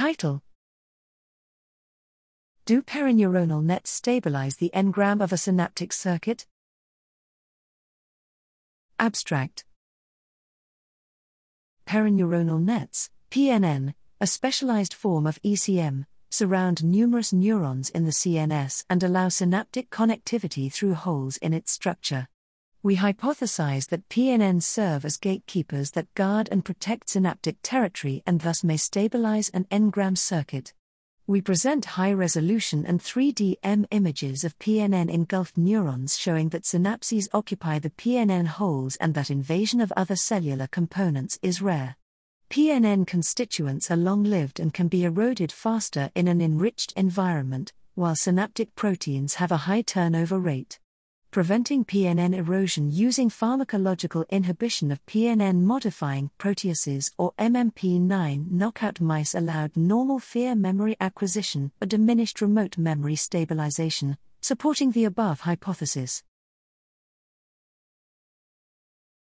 Title Do perineuronal nets stabilize the engram of a synaptic circuit? Abstract Perineuronal nets, PNN, a specialized form of ECM, surround numerous neurons in the CNS and allow synaptic connectivity through holes in its structure. We hypothesize that PNNs serve as gatekeepers that guard and protect synaptic territory and thus may stabilize an engram circuit. We present high resolution and 3D EM images of PNN engulfed neurons showing that synapses occupy the PNN holes and that invasion of other cellular components is rare. PNN constituents are long lived and can be eroded faster in an enriched environment, while synaptic proteins have a high turnover rate. Preventing PNN erosion using pharmacological inhibition of PNN modifying proteases or MMP9 knockout mice allowed normal fear memory acquisition or diminished remote memory stabilization, supporting the above hypothesis.